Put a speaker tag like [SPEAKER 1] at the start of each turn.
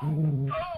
[SPEAKER 1] Mm-hmm.